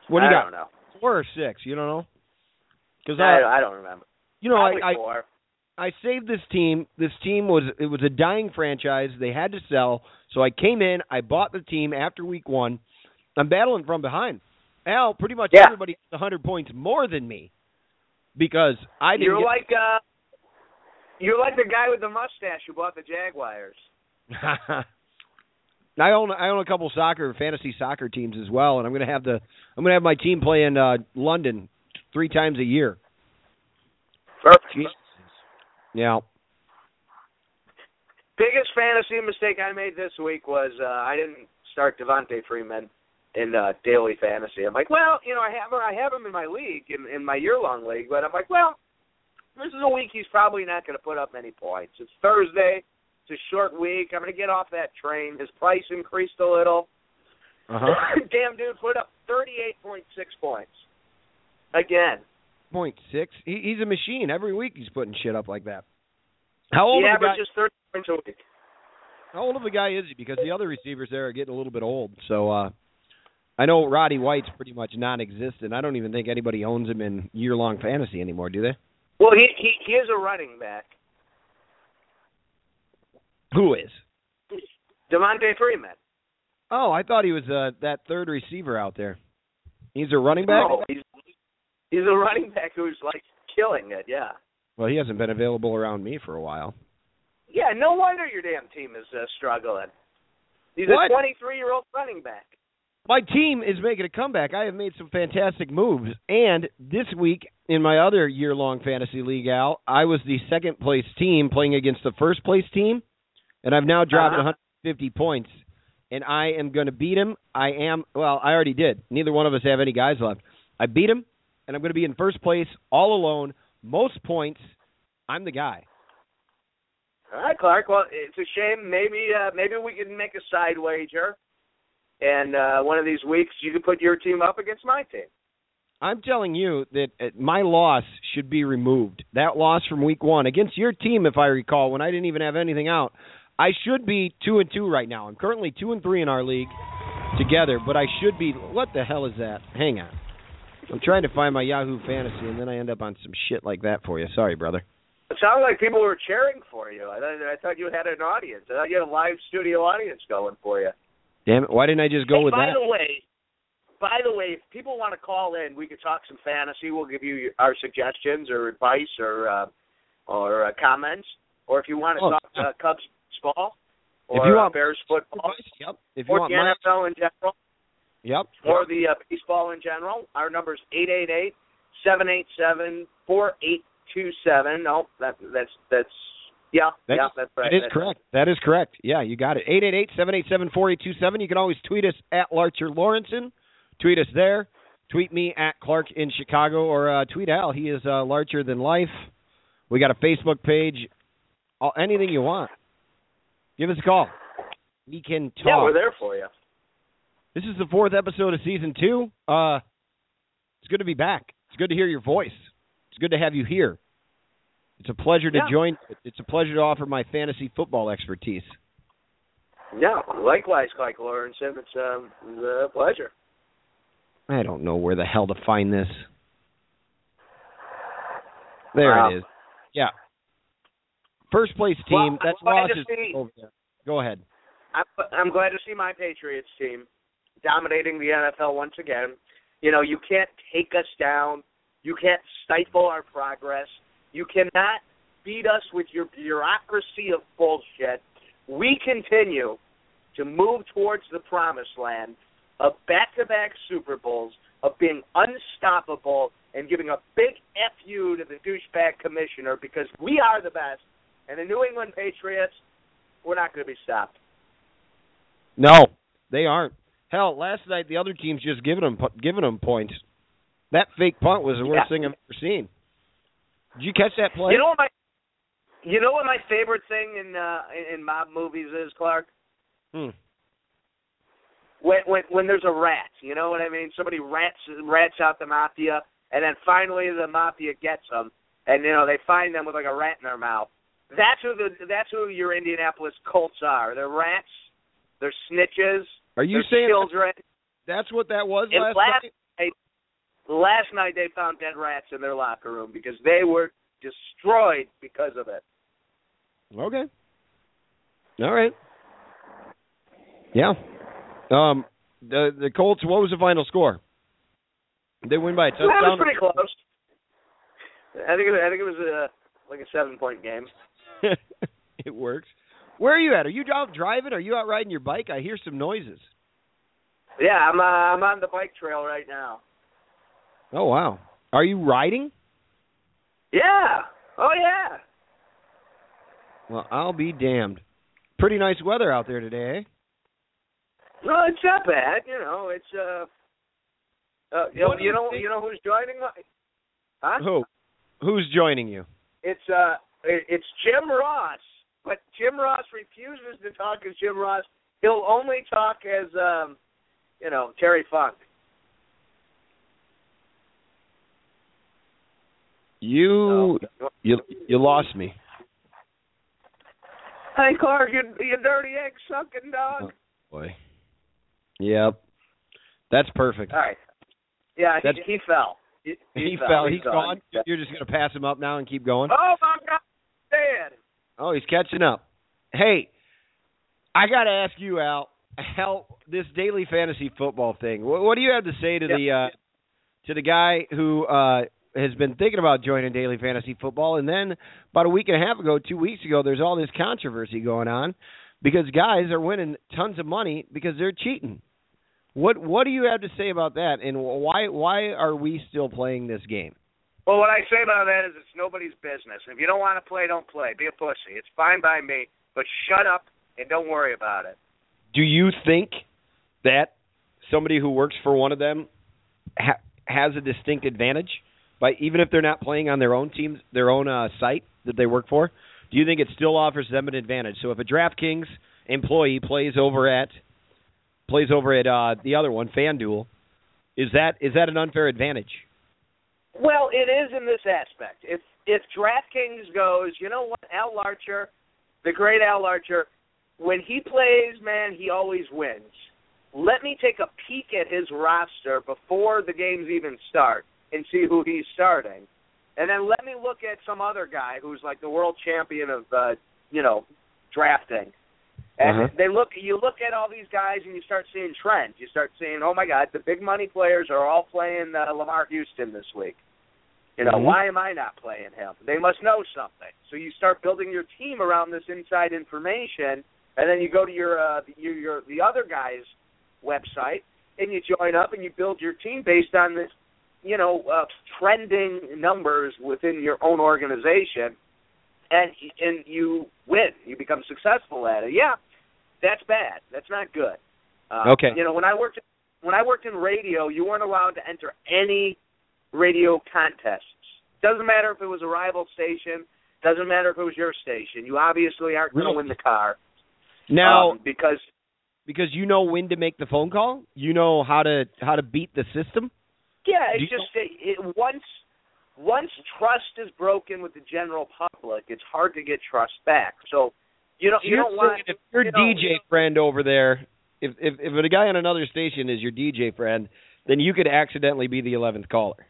Speaker 2: What do you
Speaker 3: I
Speaker 2: got?
Speaker 3: don't know.
Speaker 2: Four or six? You don't know? Because
Speaker 3: I, I don't remember.
Speaker 2: you know,
Speaker 3: Probably
Speaker 2: I, I
Speaker 3: four.
Speaker 2: I saved this team. This team was it was a dying franchise. They had to sell, so I came in. I bought the team after week one. I'm battling from behind. Al, pretty much
Speaker 3: Yeah.
Speaker 2: everybody has 100 points more than me because I didn't.
Speaker 3: You're
Speaker 2: get-
Speaker 3: like uh, you're like the guy with the mustache who bought the Jaguars.
Speaker 2: I own I own a couple soccer fantasy soccer teams as well, and I'm gonna have the I'm gonna have my team play in uh, London three times a year.
Speaker 3: Perfect.
Speaker 2: Yeah.
Speaker 3: Biggest fantasy mistake I made this week was uh, I didn't start Devonta Freeman in uh, daily fantasy. I'm like, well, you know, I have I have him in my league in, in my year long league, but I'm like, well, this is a week he's probably not going to put up many points. It's Thursday. It's a short week. I'm going to get off that train. His price increased a little.
Speaker 2: Uh huh.
Speaker 3: Damn dude put up 38.6 points. Again.
Speaker 2: Point six. He, he's a machine. Every week he's putting shit up like that. How old
Speaker 3: is
Speaker 2: He the guy?
Speaker 3: averages 30 points a week.
Speaker 2: How old of a guy is he? Because the other receivers there are getting a little bit old. So uh I know Roddy White's pretty much non-existent. I don't even think anybody owns him in year-long fantasy anymore, do they?
Speaker 3: Well, he he he is a running back.
Speaker 2: Who is?
Speaker 3: Devonta Freeman.
Speaker 2: Oh, I thought he was uh, that third receiver out there. He's a running back.
Speaker 3: No, he's he's a running back who's like killing it. Yeah.
Speaker 2: Well, he hasn't been available around me for a while.
Speaker 3: Yeah. No wonder your damn team is uh, struggling. He's
Speaker 2: What?
Speaker 3: a 23 year old running back.
Speaker 2: My team is making a comeback. I have made some fantastic moves, and this week in my other year-long fantasy league, Al, I was the second place team playing against the first place team, and I've now dropped
Speaker 3: Uh-huh.
Speaker 2: 150 points. And I am going to beat him. I am. Well, I already did. Neither one of us have any guys left. I beat him, and I'm going to be in first place all alone. Most points. I'm the guy.
Speaker 3: All right, Clark. Well, it's a shame. Maybe uh, maybe we can make a side wager, and uh, one of these weeks you can put your team up against my team.
Speaker 2: I'm telling you that uh, my loss should be removed. That loss from week one against your team, if I recall, when I didn't even have anything out, I should be two and two right now. I'm currently two and three in our league together, but I should be. What the hell is that? Hang on. I'm trying to find my Yahoo Fantasy, and then I end up on some shit like that for you. Sorry, brother.
Speaker 3: It sounded like people were cheering for you. I thought I thought you had an audience. I thought you had a live studio audience going for you.
Speaker 2: Damn it! Why didn't I just go
Speaker 3: Hey,
Speaker 2: with
Speaker 3: by
Speaker 2: that?
Speaker 3: the way, by the way, if people want to call in, we could talk some fantasy. We'll give you our suggestions or advice or uh, or uh, comments. Or if you want to
Speaker 2: Oh,
Speaker 3: talk uh, Cubs ball
Speaker 2: If you
Speaker 3: uh,
Speaker 2: want-
Speaker 3: Bears football
Speaker 2: Yep. If you
Speaker 3: or
Speaker 2: want
Speaker 3: the
Speaker 2: my,
Speaker 3: NFL in general
Speaker 2: yep.
Speaker 3: or the uh, baseball in general, our number is eight eight eight seven eight seven four eight two seven. No, that that's that's yeah
Speaker 2: That
Speaker 3: yeah that's right.
Speaker 2: That is
Speaker 3: That's-
Speaker 2: correct. That is correct. Yeah, you got it. Eight eight eight seven eight seven four eight two seven. You can always tweet us at Larcher Lawrenson. Tweet us there. Tweet me at Clark in Chicago or uh, tweet Al. He is uh, larger than life. We got a Facebook page. All, anything you want. Give us a call. We can talk.
Speaker 3: Yeah, we're there for you.
Speaker 2: This is the fourth episode of season two. Uh, it's good to be back. It's good to hear your voice. It's good to have you here. It's a pleasure to
Speaker 3: Yeah.
Speaker 2: join. It's a pleasure to offer my fantasy football expertise.
Speaker 3: Yeah, likewise, Clark Lawrence. It's um, it's a pleasure.
Speaker 2: I don't know where the hell to find this. There
Speaker 3: Wow.
Speaker 2: it is. Yeah. first place team.
Speaker 3: Well, glad to see-
Speaker 2: over there. Go ahead.
Speaker 3: I'm, I'm glad to see my Patriots team dominating the NFL once again. You know, you can't take us down. You can't stifle our progress. You cannot beat us with your bureaucracy of bullshit. We continue to move towards the promised land of back-to-back Super Bowls, of being unstoppable, and giving a big fu to the douchebag commissioner because we are the best. And the New England Patriots, we're not going to be stopped.
Speaker 2: No, they aren't. Hell, last night the other team's just giving them giving them points. That fake punt was the worst
Speaker 3: Yeah.
Speaker 2: thing I've ever seen. Did you catch that play?
Speaker 3: You know what my you know what my favorite thing in uh in mob movies is, Clark?
Speaker 2: Hmm.
Speaker 3: When when when there's a rat, you know what I mean? Somebody rats rats out the mafia and then finally the mafia gets them and you know they find them with like a rat in their mouth. That's who the that's who your Indianapolis Colts are. They're rats, they're snitches,
Speaker 2: Are you saying
Speaker 3: children.
Speaker 2: that's what that was
Speaker 3: And
Speaker 2: last
Speaker 3: last-
Speaker 2: night?
Speaker 3: Last night they found dead rats in their locker room because they were destroyed because of it.
Speaker 2: Okay. All right. Yeah. Um the the Colts what was the final score? They win by a
Speaker 3: That
Speaker 2: touchdown.
Speaker 3: was pretty close. I think it, I think it was a like a seven point game.
Speaker 2: it works. Where are you at? Are you out driving? Are you out riding your bike? I hear some noises.
Speaker 3: Yeah, I'm uh, I'm on the bike trail right now.
Speaker 2: Oh wow. Are you riding?
Speaker 3: Yeah. Oh yeah.
Speaker 2: Well, I'll be damned. Pretty nice weather out there today, eh?
Speaker 3: No, it's not bad. You know, it's uh. Uh, you, know, you
Speaker 2: you
Speaker 3: know,
Speaker 2: think-
Speaker 3: you know who's joining? my- Huh?
Speaker 2: Who? Who's joining you?
Speaker 3: It's uh, it's Jim Ross. But Jim Ross refuses to talk as Jim Ross. He'll only talk as um, you know, Terry Funk.
Speaker 2: You
Speaker 3: So,
Speaker 2: you you lost me.
Speaker 3: Hey Clark, you you dirty egg sucking dog.
Speaker 2: Boy. Yep. That's perfect.
Speaker 3: All right. Yeah, he,
Speaker 2: That's-
Speaker 3: he fell. He,
Speaker 2: He fell. He's
Speaker 3: done.
Speaker 2: gone. You're just gonna pass him up now and keep going.
Speaker 3: Oh my God, dead.
Speaker 2: Oh, he's catching up. Hey, I got to ask you, Al, how this daily fantasy football thing. What, what do you have to say to
Speaker 3: Yeah.
Speaker 2: the uh, to the guy who uh, has been thinking about joining daily fantasy football, and then about a week and a half ago, two weeks ago, there's all this controversy going on because guys are winning tons of money because they're cheating. What what do you have to say about that, and why why are we still playing this game?
Speaker 3: Well, what I say about that is it's nobody's business. If you don't want to play, don't play. Be a pussy. It's fine by me, but shut up and don't worry about it.
Speaker 2: do you think that somebody who works for one of them ha- has a distinct advantage by even if they're not playing on their own teams, their own uh, site that they work for? Do you think it still offers them an advantage? So if a DraftKings employee plays over at plays over at uh, the other one, FanDuel, is that is that an unfair advantage?
Speaker 3: Well, it is in this aspect. If if DraftKings goes, you know what, Al Larcher, the great Al Larcher, when he plays, man, he always wins. Let me take a peek at his roster before the games even start and see who he's starting. And then let me look at some other guy who's like the world champion of uh, you know, drafting. And
Speaker 2: Uh-huh.
Speaker 3: they look you look at all these guys and you start seeing trends. You start seeing, oh my God, the big money players are all playing uh, Lamar Houston this week. You know,
Speaker 2: Mhm.
Speaker 3: why am I not playing him? They must know something. So you start building your team around this inside information, and then you go to your uh, your, your the other guy's website and you join up and you build your team based on this, you know, uh, trending numbers within your own organization, and and you win. You become successful at it. Yeah, that's bad. That's not good. Uh,
Speaker 2: Okay.
Speaker 3: You know, when I worked when I worked in radio, you weren't allowed to enter any radio contests. Doesn't matter if it was a rival station. Doesn't matter if it was your station. You obviously aren't going to win the car.
Speaker 2: Now,
Speaker 3: um, because
Speaker 2: because you know when to make the phone call, you know how to how to beat the system.
Speaker 3: yeah, it's just it, it, once once trust is broken with the general public, it's hard to get trust back. So you don't you don't want
Speaker 2: if your
Speaker 3: you know,
Speaker 2: DJ friend over there, if if if a guy on another station is your DJ friend, then you could accidentally be the eleventh caller.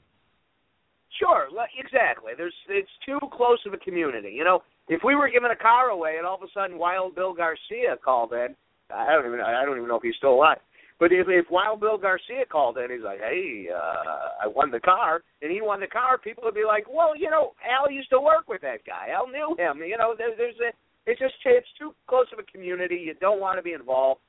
Speaker 3: Sure, exactly. There's it's too close of a community. You know, If we were giving a car away and all of a sudden Wild Bill Garcia called in, I don't even I don't even know if he's still alive. But if if Wild Bill Garcia called in, he's like, "Hey, uh, I won the car," and he won the car, people would be like, "Well, you know, Al used to work with that guy. Al knew him. You know, there, there's a it's just it's too close of a community. You don't want to be involved.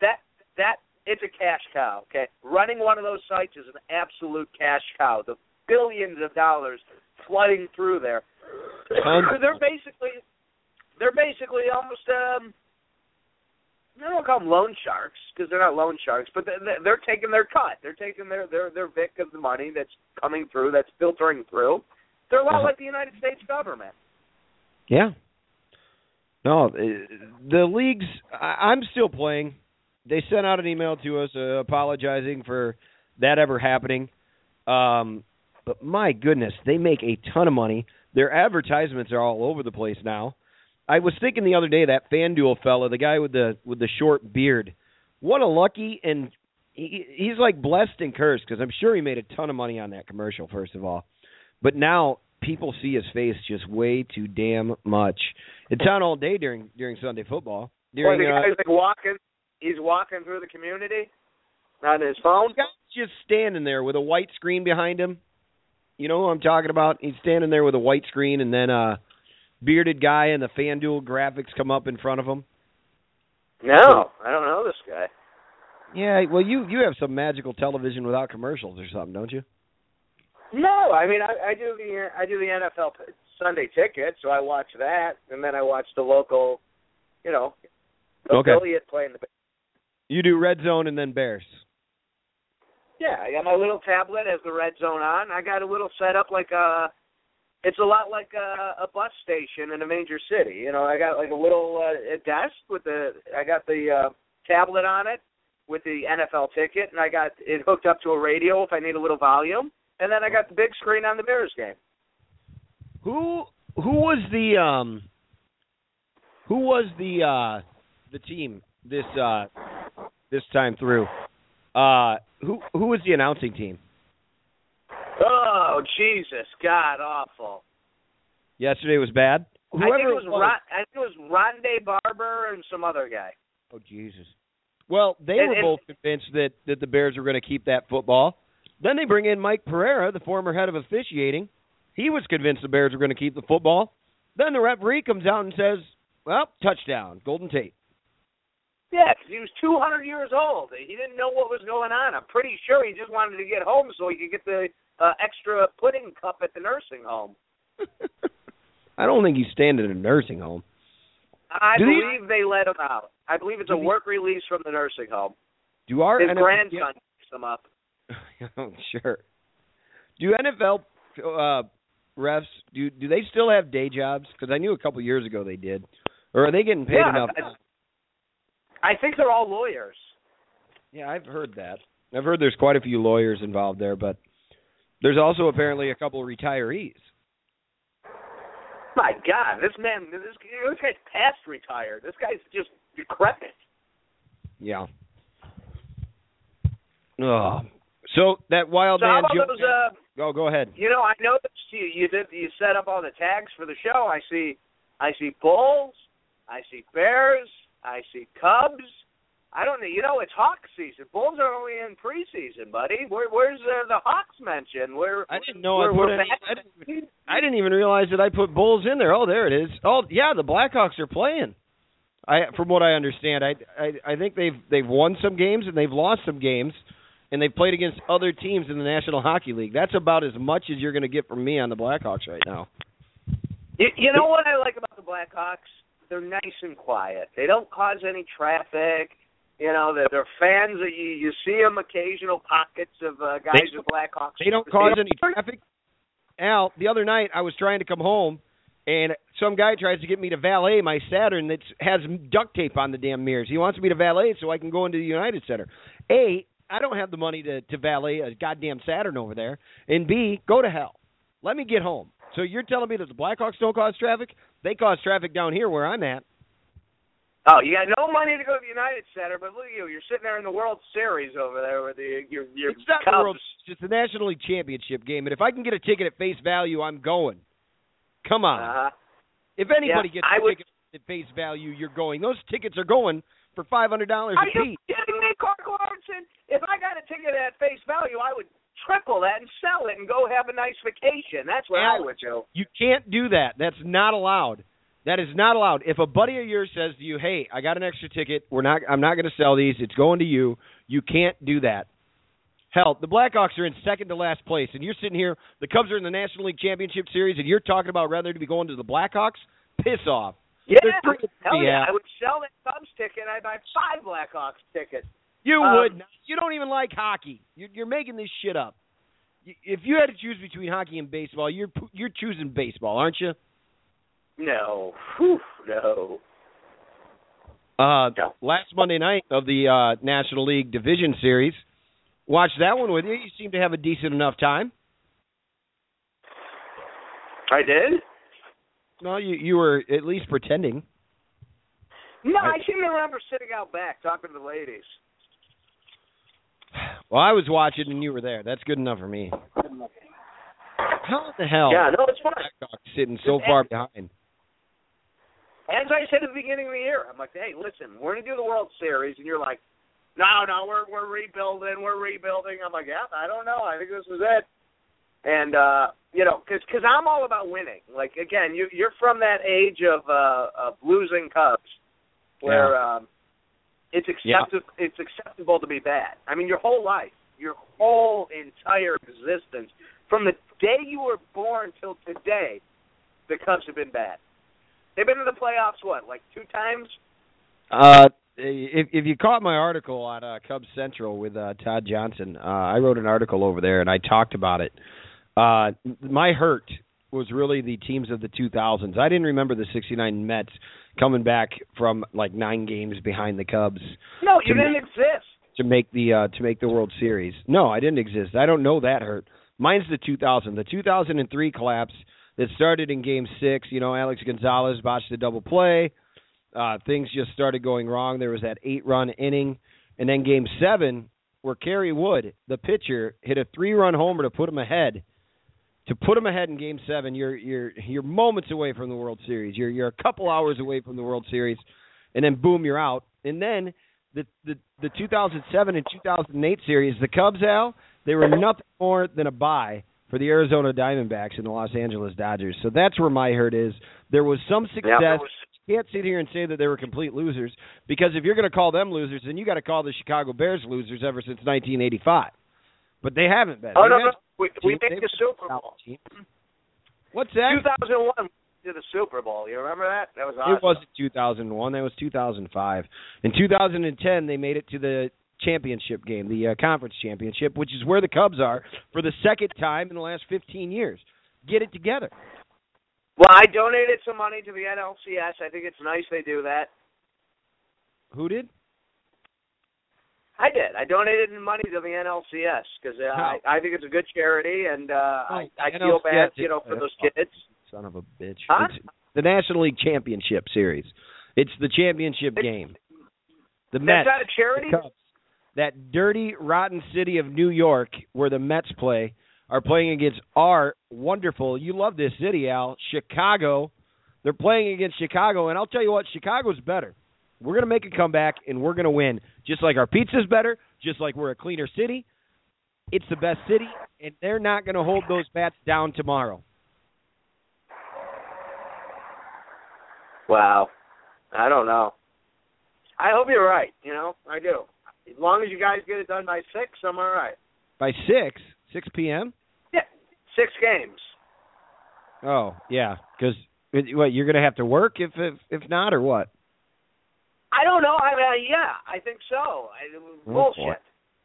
Speaker 3: That that it's a cash cow. Okay, running one of those sites is an absolute cash cow. The billions of dollars flooding through there. they're basically they're basically almost um I don't call them loan sharks because they're not loan sharks, but they're, they're taking their cut. They're taking their their their vig of the money that's coming through, that's filtering through. They're a lot uh-huh. like the United States government.
Speaker 2: Yeah. No, uh, the leagues. I'm still playing. They sent out an email to us uh, apologizing for that ever happening. Um, but my goodness, they make a ton of money. Their advertisements are all over the place now. I was thinking the other day that FanDuel fella, the guy with the with the short beard, what a lucky and he, he's like blessed and cursed because I'm sure he made a ton of money on that commercial. First of all, but now people see his face just way too damn much. It's on all day during during Sunday football. During,
Speaker 3: well, the
Speaker 2: uh,
Speaker 3: guy's like walking. He's walking through the community on his phone.
Speaker 2: Guy's just standing there with a white screen behind him. You know who I'm talking about? He's standing there with a white screen, and then uh bearded guy and the FanDuel graphics come up in front of him?
Speaker 3: No, I don't know this guy.
Speaker 2: Yeah, well, you you have some magical television without commercials or something, don't you?
Speaker 3: No, I mean I, I do the I do the NFL Sunday ticket, so I watch that, and then I watch the local, you know, affiliate
Speaker 2: okay.
Speaker 3: playing the.
Speaker 2: You do Red Zone and then Bears.
Speaker 3: Yeah, I got my little tablet as the Red Zone on. I got a little setup like a it's a lot like a, a bus station in a major city. You know, I got like a little uh, a desk with the I got the uh, tablet on it with the NFL ticket, and I got it hooked up to a radio if I need a little volume, and then I got the big screen on the Bears game.
Speaker 2: Who who was the um who was the uh the team this uh this time through? Uh who who was the announcing team?
Speaker 3: Oh Jesus, God awful.
Speaker 2: Yesterday was bad.
Speaker 3: Whoever I think it was, Ron, I think it was Rondé Barber and some other guy.
Speaker 2: Oh Jesus. Well, they
Speaker 3: and,
Speaker 2: were
Speaker 3: and,
Speaker 2: both convinced that that the Bears were going to keep that football. Then they bring in Mike Pereira, the former head of officiating. He was convinced the Bears were going to keep the football. Then the referee comes out and says, "Well, touchdown, Golden Tate."
Speaker 3: Yeah, because he was 200 years old. He didn't know what was going on. I'm pretty sure he just wanted to get home so he could get the uh, extra pudding cup at the nursing home.
Speaker 2: I don't think he's staying in a nursing home.
Speaker 3: I do believe they, they let him out. I believe it's a work release from the nursing home.
Speaker 2: Do our
Speaker 3: his
Speaker 2: NFL,
Speaker 3: grandson picks him up?
Speaker 2: oh, sure. Do NFL uh, refs do do they still have day jobs? Because I knew a couple years ago they did, or are they getting paid
Speaker 3: yeah,
Speaker 2: enough?
Speaker 3: I, I think they're all lawyers.
Speaker 2: Yeah, I've heard that. I've heard there's quite a few lawyers involved there, but there's also apparently a couple of retirees.
Speaker 3: My God, this man, this, this guy's past retired. This guy's just decrepit.
Speaker 2: Yeah. Oh, so that wild
Speaker 3: so
Speaker 2: man.
Speaker 3: Those, uh,
Speaker 2: go go ahead.
Speaker 3: You know, I noticed you you did you set up all the tags for the show. I see, I see Bulls, I see Bears, I see Cubs, I don't know. You know, it's Hawk season. Bulls are only in preseason, buddy. Where, where's uh, the Hawks mentioned? Where
Speaker 2: I didn't know
Speaker 3: where,
Speaker 2: I put any, I, didn't even, I didn't even realize that I put Bulls in there. Oh, there it is. Oh, yeah, the Blackhawks are playing. I, from what I understand, I, I, I think they've they've won some games and they've lost some games, and they've played against other teams in the National Hockey League. That's about as much as you're going to get from me on the Blackhawks right now.
Speaker 3: You, you know what I like about the Blackhawks? They're nice and quiet. They don't cause any traffic you know, they're, they're fans. That you you see them occasional pockets of uh, guys
Speaker 2: they,
Speaker 3: with Blackhawks.
Speaker 2: They don't cause any traffic. Al, the other night I was trying to come home, and some guy tries to get me to valet my Saturn that has duct tape on the damn mirrors. He wants me to valet so I can go into the United Center. A, I don't have the money to to valet a goddamn Saturn over there, and B, go to hell. Let me get home. So you're telling me that the Blackhawks don't cause traffic? They cause traffic down here where I'm at.
Speaker 3: Oh, you got no money to go to the United Center, but look at you. You're sitting there in the World Series over there with the your your
Speaker 2: It's not the World it's the National League Championship game, and if I can get a ticket at face value, I'm going. Come on.
Speaker 3: Uh-huh.
Speaker 2: If anybody
Speaker 3: Yeah,
Speaker 2: gets
Speaker 3: I would-
Speaker 2: tickets at face value, you're going. Those tickets are going for five hundred dollars a
Speaker 3: Are
Speaker 2: a
Speaker 3: you
Speaker 2: piece.
Speaker 3: kidding me, Clark Lawrenson? If I got a ticket at face value, I would triple that and sell it and go have a nice vacation. That's what I would do.
Speaker 2: You can't do that. That's not allowed. That is not allowed. If a buddy of yours says to you, "Hey, I got an extra ticket. We're not. I'm not going to sell these. It's going to you." You can't do that. Hell, the Blackhawks are in second to last place, and you're sitting here. The Cubs are in the National League Championship Series, and you're talking about rather to be going to the Blackhawks. Piss off.
Speaker 3: Yeah, hell yeah. I would sell that Cubs ticket. I'd buy five Blackhawks tickets.
Speaker 2: You
Speaker 3: Um,
Speaker 2: would. Not. You don't even like hockey. You're, you're making this shit up. If you had to choose between hockey and baseball, you're you're choosing baseball, aren't you?
Speaker 3: No, Whew, no.
Speaker 2: Uh,
Speaker 3: No.
Speaker 2: last Monday night of the uh, National League Division Series. Watched that one with you. You seem to have a decent enough time.
Speaker 3: I did.
Speaker 2: No, you you were at least pretending.
Speaker 3: No,
Speaker 2: I-
Speaker 3: I seem to remember sitting out back talking to the ladies.
Speaker 2: Well, I was watching and you were there. That's good enough for me. How the hell?
Speaker 3: Yeah, no, it's fine.
Speaker 2: Sitting so far behind.
Speaker 3: As I said at the beginning of the year, I'm like, hey, listen, we're gonna do the World Series, and you're like, no, no, we're we're rebuilding, we're rebuilding. I'm like, yeah, I don't know, I think this is it. And uh, you know, because cause I'm all about winning. Like again, you you're from that age of uh, of losing Cubs, where um, it's
Speaker 2: Yeah.
Speaker 3: acceptable it's acceptable to be bad. I mean, your whole life, your whole entire existence, from the day you were born till today, the Cubs have been bad. They've been in the playoffs what, like two times?
Speaker 2: Uh, if if you caught my article on uh, Cubs Central with uh, Todd Johnson, uh, I wrote an article over there and I talked about it. Uh, my hurt was really the teams of the 2000s. I didn't remember the '69 Mets coming back from like nine games behind the Cubs
Speaker 3: No, you didn't exist.
Speaker 2: to make the uh, to make the World Series. No, I didn't exist. I don't know that hurt. Mine's the 2000, the 2003 collapse that started in Game Six. You know, Alex Gonzalez botched the double play. Uh, things just started going wrong. There was that eight-run inning, and then Game Seven, where Kerry Wood, the pitcher, hit a three-run homer to put him ahead. To put him ahead in Game Seven, you're you're you're moments away from the World Series. You're you're a couple hours away from the World Series, and then boom, you're out. And then the the the 2007 and 2008 series, the Cubs, Al, they were nothing more than a buy for the Arizona Diamondbacks and the Los Angeles Dodgers. So that's where my hurt is. There was some success.
Speaker 3: Yeah, was-
Speaker 2: can't sit here and say that they were complete losers because if you're going to call them losers, then you got to call the Chicago Bears losers ever since 1985. But they haven't been.
Speaker 3: Oh
Speaker 2: They've
Speaker 3: no, no, we we made the Super Bowl.
Speaker 2: teams. What's that?
Speaker 3: 2001 to the Super Bowl. You remember that? That was awesome.
Speaker 2: It wasn't 2001. That was 2005. In 2010, they made it to the championship game, the uh, conference championship, which is where the Cubs are for the second time in the last 15 years. Get it together.
Speaker 3: Well, I donated some money to the NLCS. I think it's nice they do that.
Speaker 2: Who did?
Speaker 3: I did. I donated money to the NLCS because uh, I, I think it's a good charity, and uh, I, I feel bad, you know, for
Speaker 2: is-
Speaker 3: those kids.
Speaker 2: Son of a bitch.
Speaker 3: Huh?
Speaker 2: It's the National League Championship Series. It's the championship game. The
Speaker 3: That's
Speaker 2: Mets.
Speaker 3: not a charity.
Speaker 2: the Cubs, that dirty, rotten city of New York, where the Mets play, are playing against our wonderful. You love this city, Al. Chicago. They're playing against Chicago, and I'll tell you what, Chicago's better. We're gonna make a comeback, and we're gonna win. Just like our pizza's better, just like we're a cleaner city. It's the best city, and they're not gonna hold those bats down tomorrow.
Speaker 3: Wow. I don't know. I hope you're right. You know, I do. As long as you guys get it done by six, I'm all right.
Speaker 2: By six, six p.m.
Speaker 3: Yeah, six games.
Speaker 2: Oh yeah, because what you're gonna have to work if if if not or what?
Speaker 3: I don't know. I mean, yeah, I think so. I,
Speaker 2: Oh,
Speaker 3: bullshit.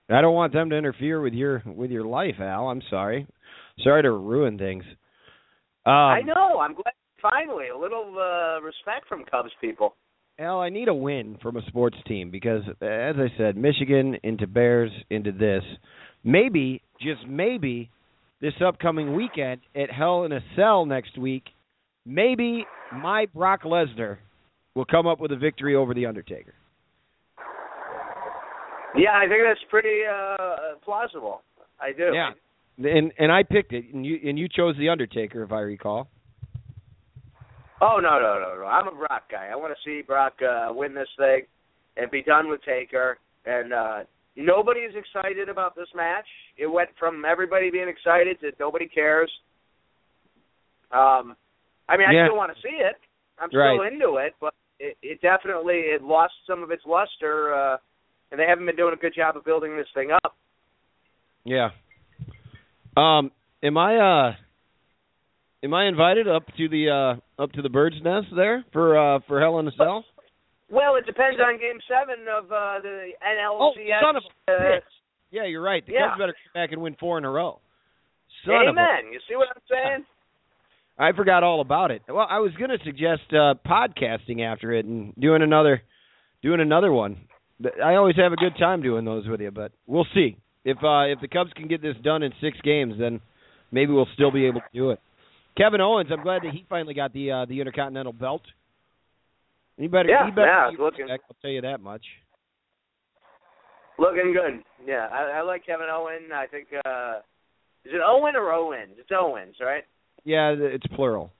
Speaker 2: I don't want them to interfere with your with your life, Al. I'm sorry. Sorry to ruin things. Um,
Speaker 3: I know. I'm glad finally a little uh, respect from Cubs people.
Speaker 2: Al, I need a win from a sports team because, as I said, Michigan into Bears into this. Maybe, just maybe, this upcoming weekend at Hell in a Cell next week, maybe my Brock Lesnar will come up with a victory over the Undertaker.
Speaker 3: Yeah, I think that's pretty uh, plausible. I do.
Speaker 2: Yeah, and and I picked it, and you and you chose the Undertaker, if I recall.
Speaker 3: Oh no no no no! I'm a Brock guy. I want to see Brock uh, win this thing and be done with Taker. And uh, nobody is excited about this match. It went from everybody being excited to nobody cares. Um, I mean, I
Speaker 2: Yeah.
Speaker 3: still want to see it. I'm
Speaker 2: Right.
Speaker 3: still into it, but it, it definitely it lost some of its luster, uh, and they haven't been doing a good job of building this thing up.
Speaker 2: Yeah. Um, am I uh, am I invited up to the uh, up to the bird's nest there for uh, for Hell in a Cell?
Speaker 3: Well, it depends on Game Seven of uh, the
Speaker 2: Oh, son of a
Speaker 3: uh,
Speaker 2: bitch. Yeah, you're right. The
Speaker 3: Yeah.
Speaker 2: Cubs better come back and win four in a row. Son of a
Speaker 3: Amen. You see what I'm saying?
Speaker 2: I forgot all about it. Well, I was going to suggest uh podcasting after it and doing another doing another one. I always have a good time doing those with you, but we'll see. If uh if the Cubs can get this done in 6 games, then maybe we'll still be able to do it. Kevin Owens, I'm glad that he finally got the uh the Intercontinental belt. He better
Speaker 3: Yeah,
Speaker 2: he better
Speaker 3: yeah, it's looking-
Speaker 2: respect, I'll tell you that much.
Speaker 3: Looking good. Yeah, I, I like Kevin Owen. I think uh is it Owen or Owens? It's Owens, right?
Speaker 2: Yeah, it's plural.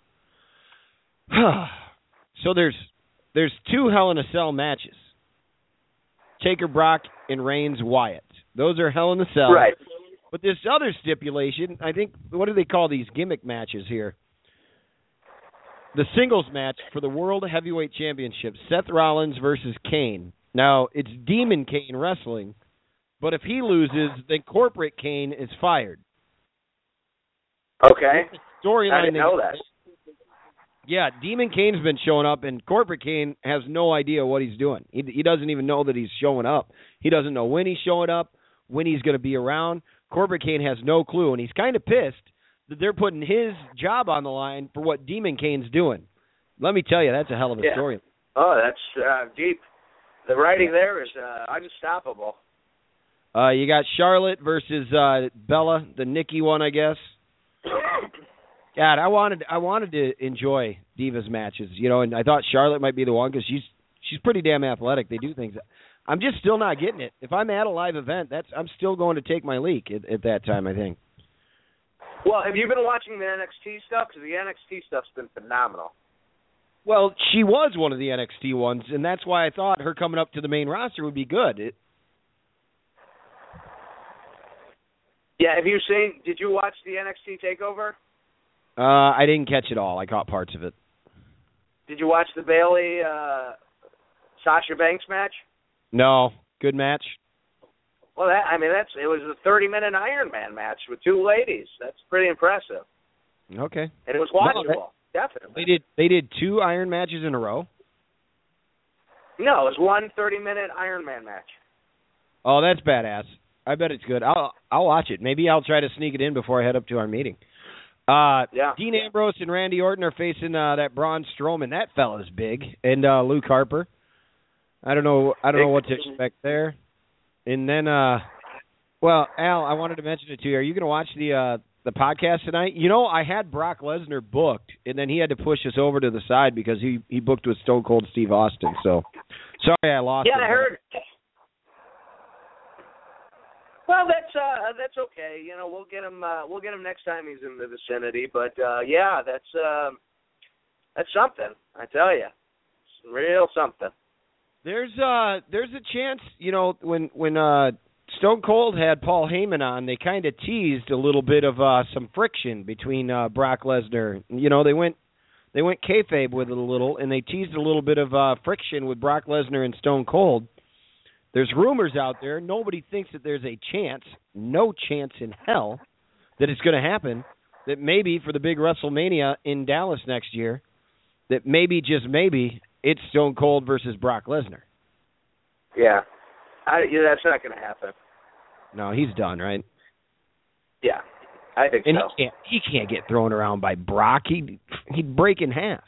Speaker 2: so there's there's two Hell in a Cell matches. Taker Brock and Reigns Wyatt. Those are Hell in a Cell.
Speaker 3: Right.
Speaker 2: But this other stipulation, I think what do they call these gimmick matches here? The singles match for the World Heavyweight Championship, Seth Rollins versus Kane. Now, it's Demon Kane wrestling, but if he loses, then corporate Kane is fired.
Speaker 3: Okay.
Speaker 2: Storyline
Speaker 3: I didn't know that.
Speaker 2: Yeah, Demon Kane's been showing up, and Corporate Kane has no idea what he's doing. He he doesn't even know that he's showing up. He doesn't know when he's showing up, when he's going to be around. Corporate Kane has no clue, and he's kind of pissed that they're putting his job on the line for what Demon Kane's doing. Let me tell you, that's a hell of a
Speaker 3: Yeah.
Speaker 2: story.
Speaker 3: Oh, that's uh, deep. The writing there is uh, unstoppable.
Speaker 2: Uh, you got Charlotte versus uh, Bella, the Nikki one, I guess. God, I wanted I wanted to enjoy Divas matches, you know, and I thought Charlotte might be the one because she's she's pretty damn athletic. They do things. I'm just still not getting it. If I'm at a live event, that's I'm still going to take my leak at, at that time. I think.
Speaker 3: Well, have you been watching the NXT stuff? Because the NXT stuff's been phenomenal.
Speaker 2: Well, she was one of the NXT ones, and that's why I thought her coming up to the main roster would be good. It,
Speaker 3: Yeah, have you seen? Did you watch the NXT Takeover?
Speaker 2: uh, I didn't catch it all. I caught parts of it.
Speaker 3: Did you watch the Bayley uh, Sasha Banks match?
Speaker 2: No, good match.
Speaker 3: Well, that I mean that's it was a 30 minute Iron Man match with two ladies. That's pretty impressive,
Speaker 2: Okay.
Speaker 3: and it was
Speaker 2: No,
Speaker 3: watchable.
Speaker 2: They did they did two Iron matches in a row.
Speaker 3: No, it was one 30 minute Iron Man match.
Speaker 2: Oh, that's badass. I bet it's good. I'll I'll watch it. Maybe I'll try to sneak it in before I head up to our meeting. Uh
Speaker 3: Yeah.
Speaker 2: Dean Ambrose and Randy Orton are facing uh that Braun Strowman. That fella's big. And uh Luke Harper. I don't know I don't know what to expect there. And then uh well, Al, I wanted to mention it to you. Are you gonna watch the uh the podcast tonight? You know, I had Brock Lesnar booked and then he had to push us over to the side because he he booked with Stone Cold Steve Austin. So sorry I lost
Speaker 3: Yeah,
Speaker 2: him.
Speaker 3: I heard. Well, that's uh that's okay. You know, we'll get him uh we'll get him next time he's in the vicinity, but uh yeah, that's um that's something. I tell you. Real something.
Speaker 2: There's uh there's a chance, you know, when when uh Stone Cold had Paul Heyman on, they kind of teased a little bit of uh some friction between uh Brock Lesnar. You know, they went they went kayfabe with it a little, and they teased a little bit of uh friction with Brock Lesnar and Stone Cold. There's rumors out there. Nobody thinks that there's a chance, no chance in hell, that it's going to happen. That maybe for the big WrestleMania in Dallas next year, that maybe just maybe it's Stone Cold versus Brock Lesnar.
Speaker 3: Yeah. I yeah, that's not going to happen.
Speaker 2: No, he's done, right?
Speaker 3: Yeah. I think
Speaker 2: And
Speaker 3: so.
Speaker 2: he can't he can't get thrown around by Brock. He he'd break in half.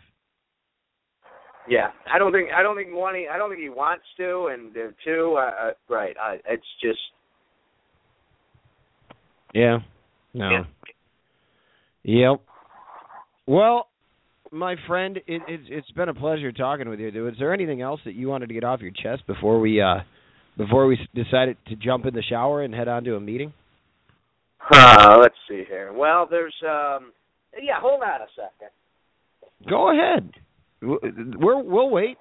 Speaker 3: Yeah, I don't think I don't think one he, I don't think he wants to, and uh, two, uh, right? I, it's just
Speaker 2: Yeah. No.
Speaker 3: Yeah.
Speaker 2: Yep. Well, my friend, it, it's it's been a pleasure talking with you. Is there anything else that you wanted to get off your chest before we uh before we decided to jump in the shower and head on to a meeting?
Speaker 3: Uh, let's see here. Well, there's um yeah, hold on a second.
Speaker 2: Go ahead. We're we'll wait,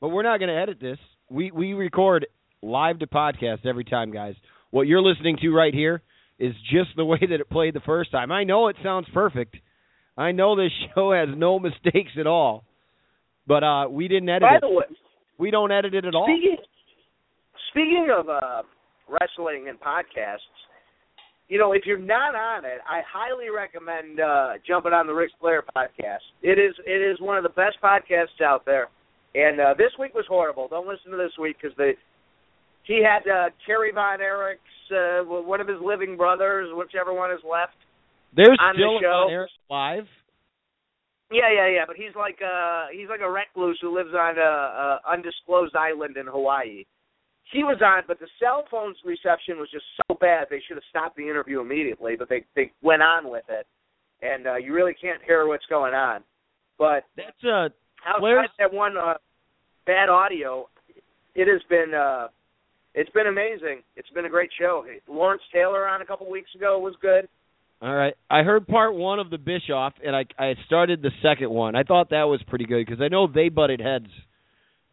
Speaker 2: but we're not going to edit this. We we record live to podcast every time, guys. What you're listening to right here is just the way that it played the first time. I know it sounds perfect. I know this show has no mistakes at all, but uh, we didn't edit
Speaker 3: By
Speaker 2: it.
Speaker 3: the way,
Speaker 2: We don't edit it at all.
Speaker 3: speaking speaking of uh, wrestling and podcasts, you know, if you're not on it, I highly recommend uh, jumping on the Ric Flair podcast. It is it is one of the best podcasts out there. And uh, this week was horrible. Don't listen to this week because they he had uh, Kerry Von Erich's uh, one of his living brothers, whichever one is left.
Speaker 2: There's
Speaker 3: on the
Speaker 2: still
Speaker 3: show.
Speaker 2: on air live.
Speaker 3: Yeah, yeah, yeah. But he's like uh he's like a recluse who lives on a, a undisclosed island in Hawaii. He was on, but the cell phone's reception was just so bad they should have stopped the interview immediately. But they they went on with it, and uh, you really can't hear what's going on. But
Speaker 2: That's uh
Speaker 3: outside that one uh, bad audio, it has been uh it's been amazing. It's been a great show. Lawrence Taylor on a couple weeks ago was good.
Speaker 2: All right. I heard part one of the Bischoff, and I I started the second one. I thought that was pretty good because I know they butted heads.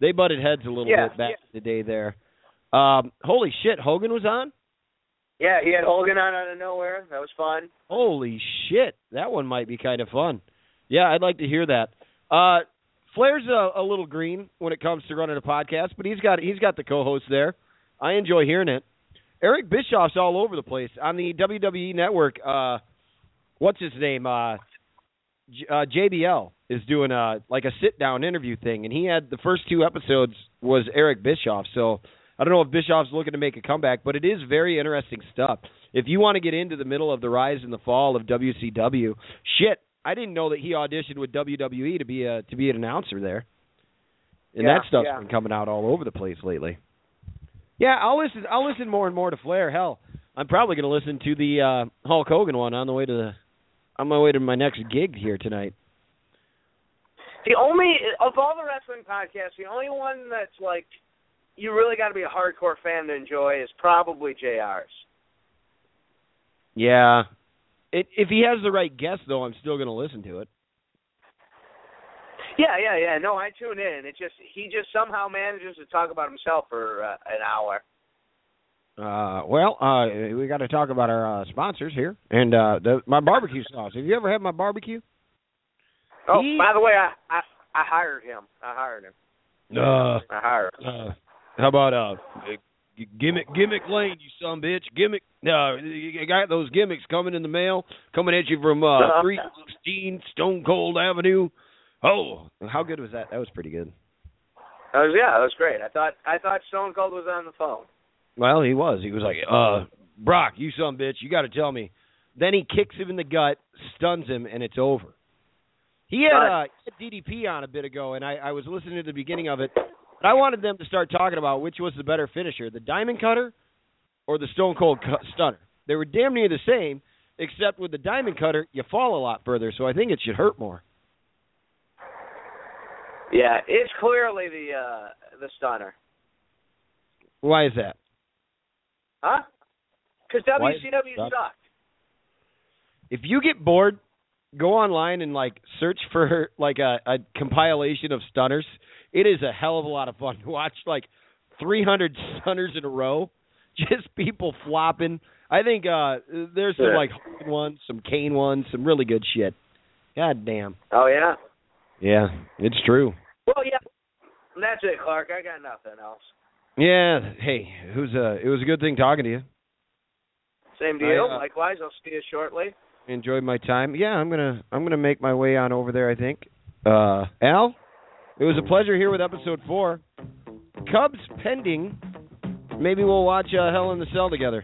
Speaker 2: They butted heads a little
Speaker 3: Yeah,
Speaker 2: bit back
Speaker 3: yeah.
Speaker 2: in the day there. Um, holy shit, Hogan was on.
Speaker 3: Yeah, he had Hogan on out of nowhere. That was fun.
Speaker 2: Holy shit, that one might be kind of fun. Yeah, I'd like to hear that. Uh, Flair's a, a little green when it comes to running a podcast, but he's got he's got the co-host there. I enjoy hearing it. Eric Bischoff's all over the place on the WWE network. Uh, what's his name? Uh, J- uh, JBL is doing a like a sit down interview thing, and he had the first two episodes was Eric Bischoff. So I don't know if Bischoff's looking to make a comeback, but it is very interesting stuff. If you want to get into the middle of the rise and the fall of WCW, shit, I didn't know that he auditioned with WWE to be a to be an announcer there, and
Speaker 3: Yeah,
Speaker 2: that stuff's
Speaker 3: yeah.
Speaker 2: been coming out all over the place lately. Yeah, I'll listen. I'll listen more and more to Flair. Hell, I'm probably going to listen to the uh, Hulk Hogan one on the way to the on my way to my next gig here tonight.
Speaker 3: The only of all the wrestling podcasts, the only one that's like you really got to be a hardcore fan to enjoy is probably JR's.
Speaker 2: Yeah, it, if he has the right guest, though, I'm still going to listen to it.
Speaker 3: Yeah, yeah, yeah. No, I tune in. It just he just somehow manages to talk about himself for uh, an hour.
Speaker 2: Uh, well, uh, we got to talk about our uh, sponsors here, and uh, the, my barbecue sauce. Have you ever had my barbecue?
Speaker 3: Oh,
Speaker 2: He-
Speaker 3: by the way, I, I I hired him. I hired him.
Speaker 2: Uh,
Speaker 3: I hired him.
Speaker 2: uh, how about uh, gimmick gimmick lane, you son a bitch, gimmick. No, you got those gimmicks coming in the mail, coming at you from uh, three sixteen Stone Cold Avenue. Oh, how good was that? That was pretty good.
Speaker 3: That was yeah, that was great. I thought I thought Stone Cold was on the phone.
Speaker 2: Well, he was. He was like, uh, Brock, you son of a bitch, you got to tell me. Then he kicks him in the gut, stuns him, and it's over. He had, uh, DDP on a bit ago, and I, I was listening to the beginning of it. But I wanted them to start talking about which was the better finisher, the Diamond Cutter or the Stone Cold Stunner. They were damn near the same, except with the Diamond Cutter, you fall a lot further, so I think it should hurt more.
Speaker 3: Yeah, it's clearly the uh the stunner.
Speaker 2: Why is that?
Speaker 3: Huh? Because WCW sucked.
Speaker 2: if you get bored, go online and like search for like a, a compilation of stunners. It is a hell of a lot of fun to watch like 300 stunners in a row, just people flopping. I think uh there's some like Hogan ones, some Kane ones, some really good shit. God damn.
Speaker 3: Oh yeah.
Speaker 2: Yeah, it's true.
Speaker 3: Well, yeah. That's it, Clark. I got nothing else.
Speaker 2: Yeah, hey, it was a it was a good thing talking to you.
Speaker 3: Same deal.
Speaker 2: I, uh,
Speaker 3: Likewise, I'll see you shortly.
Speaker 2: enjoyed my time. Yeah, I'm gonna I'm gonna make my way on over there. I think. Uh, Al, it was a pleasure here with episode four. Cubs pending. Maybe we'll watch uh, Hell in the Cell together.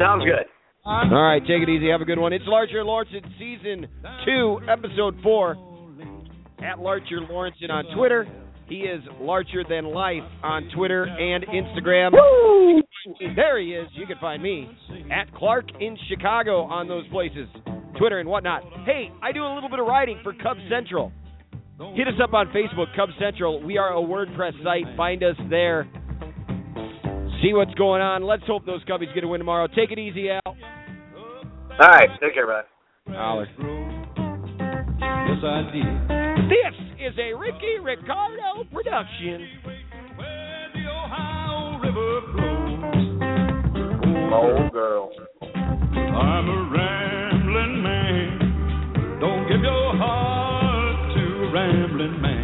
Speaker 3: Sounds good.
Speaker 2: All right, take it easy. Have a good one. It's Larcher Lawrence season two, episode four. At Larcher Lawrence on Twitter. He is Larcher Than Life on Twitter and Instagram. There he is. You can find me at Clark in Chicago on those places, Twitter and whatnot. Hey, I do a little bit of writing for Cubs Central. Hit us up on Facebook, Cubs Central. We are a WordPress site. Find us there. See what's going on. Let's hope those Cubbies get a win tomorrow. Take it easy, Al.
Speaker 3: All right. Take care, bud.
Speaker 2: Holler.
Speaker 4: Yes, I did.
Speaker 2: This is a Ricky Ricardo production.
Speaker 3: Oh, girl.
Speaker 4: I'm a rambling man. Don't give your heart to rambling man.